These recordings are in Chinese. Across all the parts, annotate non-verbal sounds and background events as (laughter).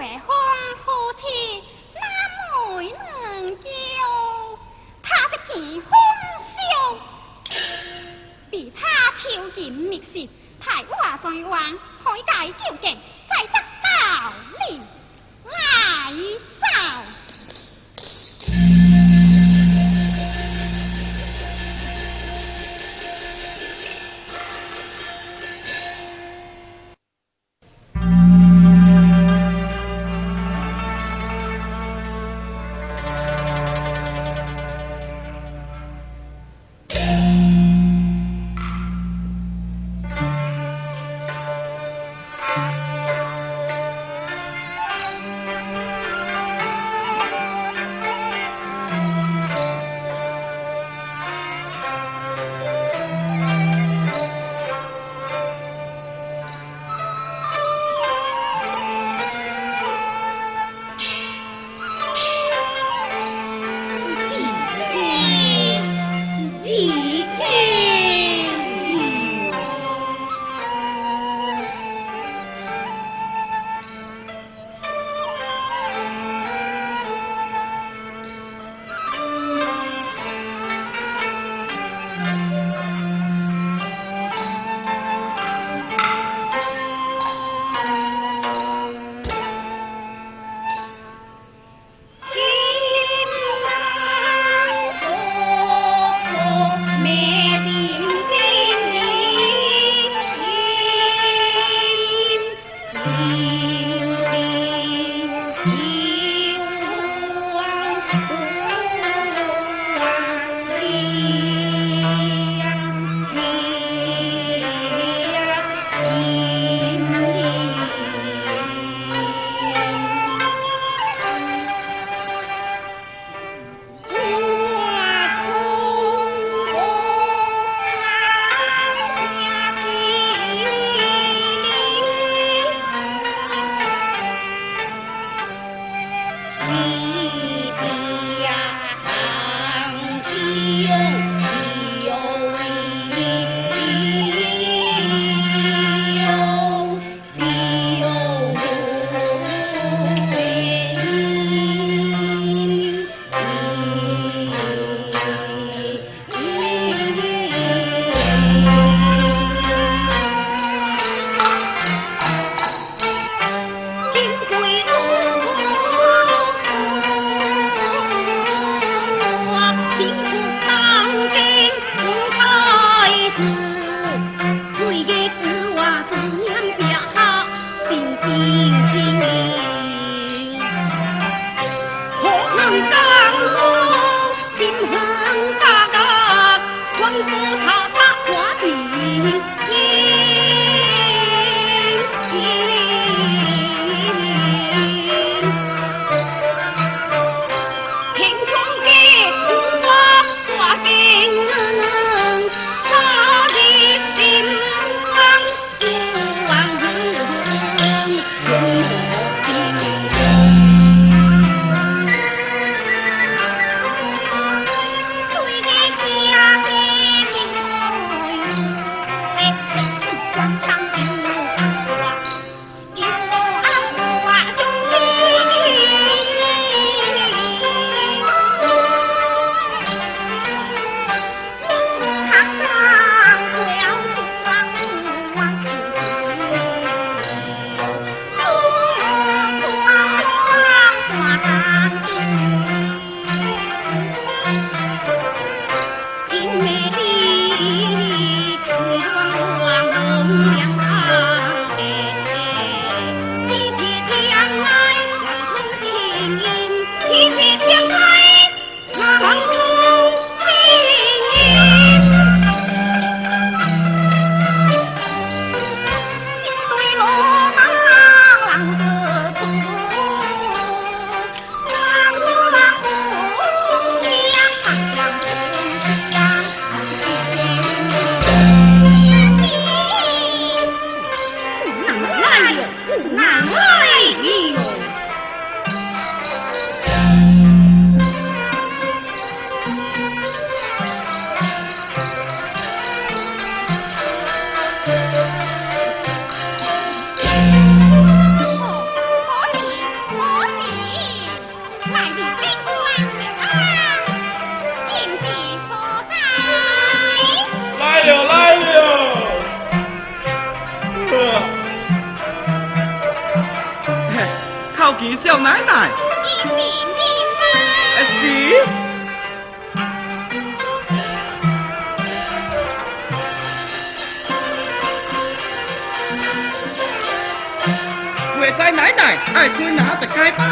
「ふぁん、ふぉてぃ、救，他的、ぬん、秀ょ他、たぶき、ふん、し在う、海带、ちゅ再得ん、み来、」啊金来了来了靠近小奶奶哎，是一米奶奶爱吃拿着开包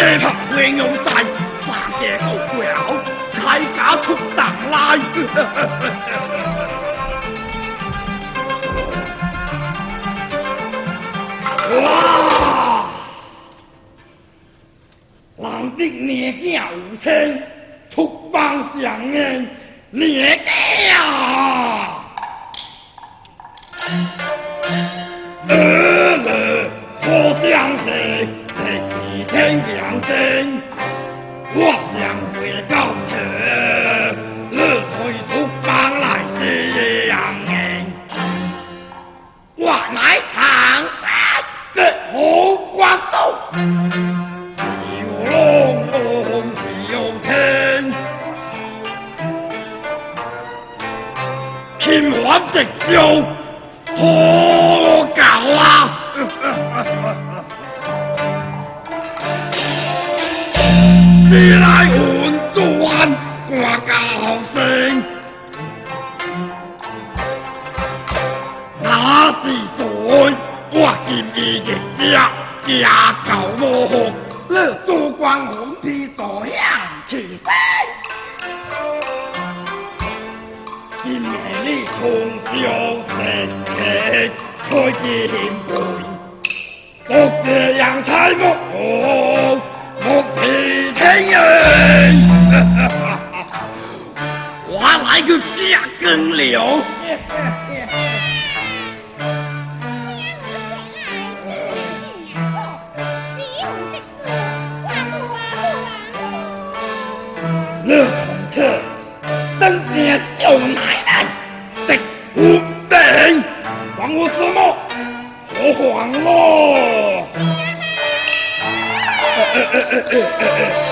这拍英雄赛，三些过过后，才家出档来。哇！人的年纪有清，出邦上恩年 We'll go to. 做官红皮做样起身。今夜你通宵成日开宴会，各 (laughs) 这样彩木木皮天人，我来个下更了。(laughs) 天小奶奶，食无病，还我什么？我还咯。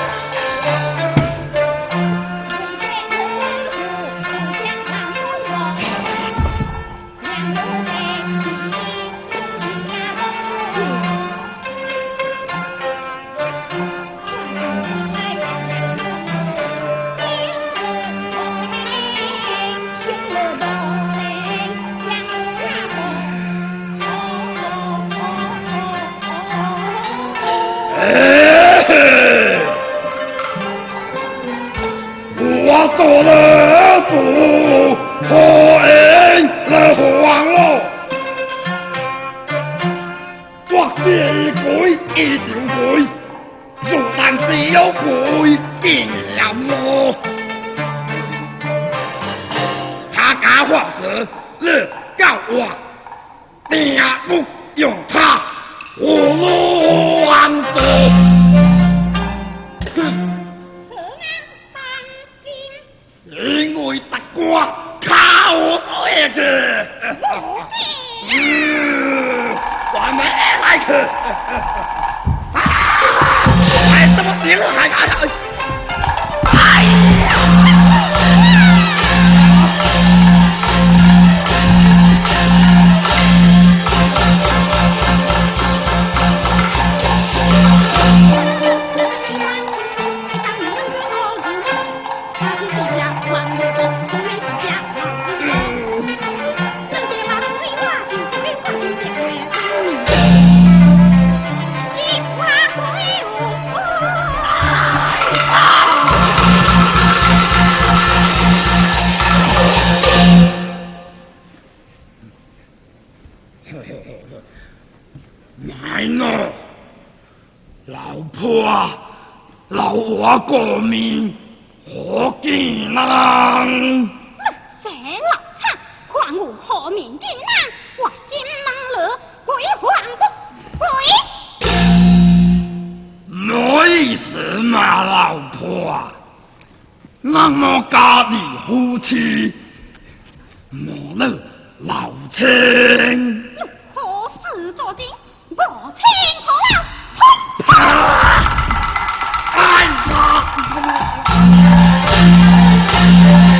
(laughs) 我这鬼一条鬼，若但只有鬼见人咯。他家放蛇，你告我，定不用他。我乱走，哼！因为特官靠我下去，嗯，我们来去，啊！还这么厉害啊！哎我命定难，我今梦落归黄土。什么，老婆？那么家的夫妻。我了老情。何事多情，我情何老？哼！哎呀！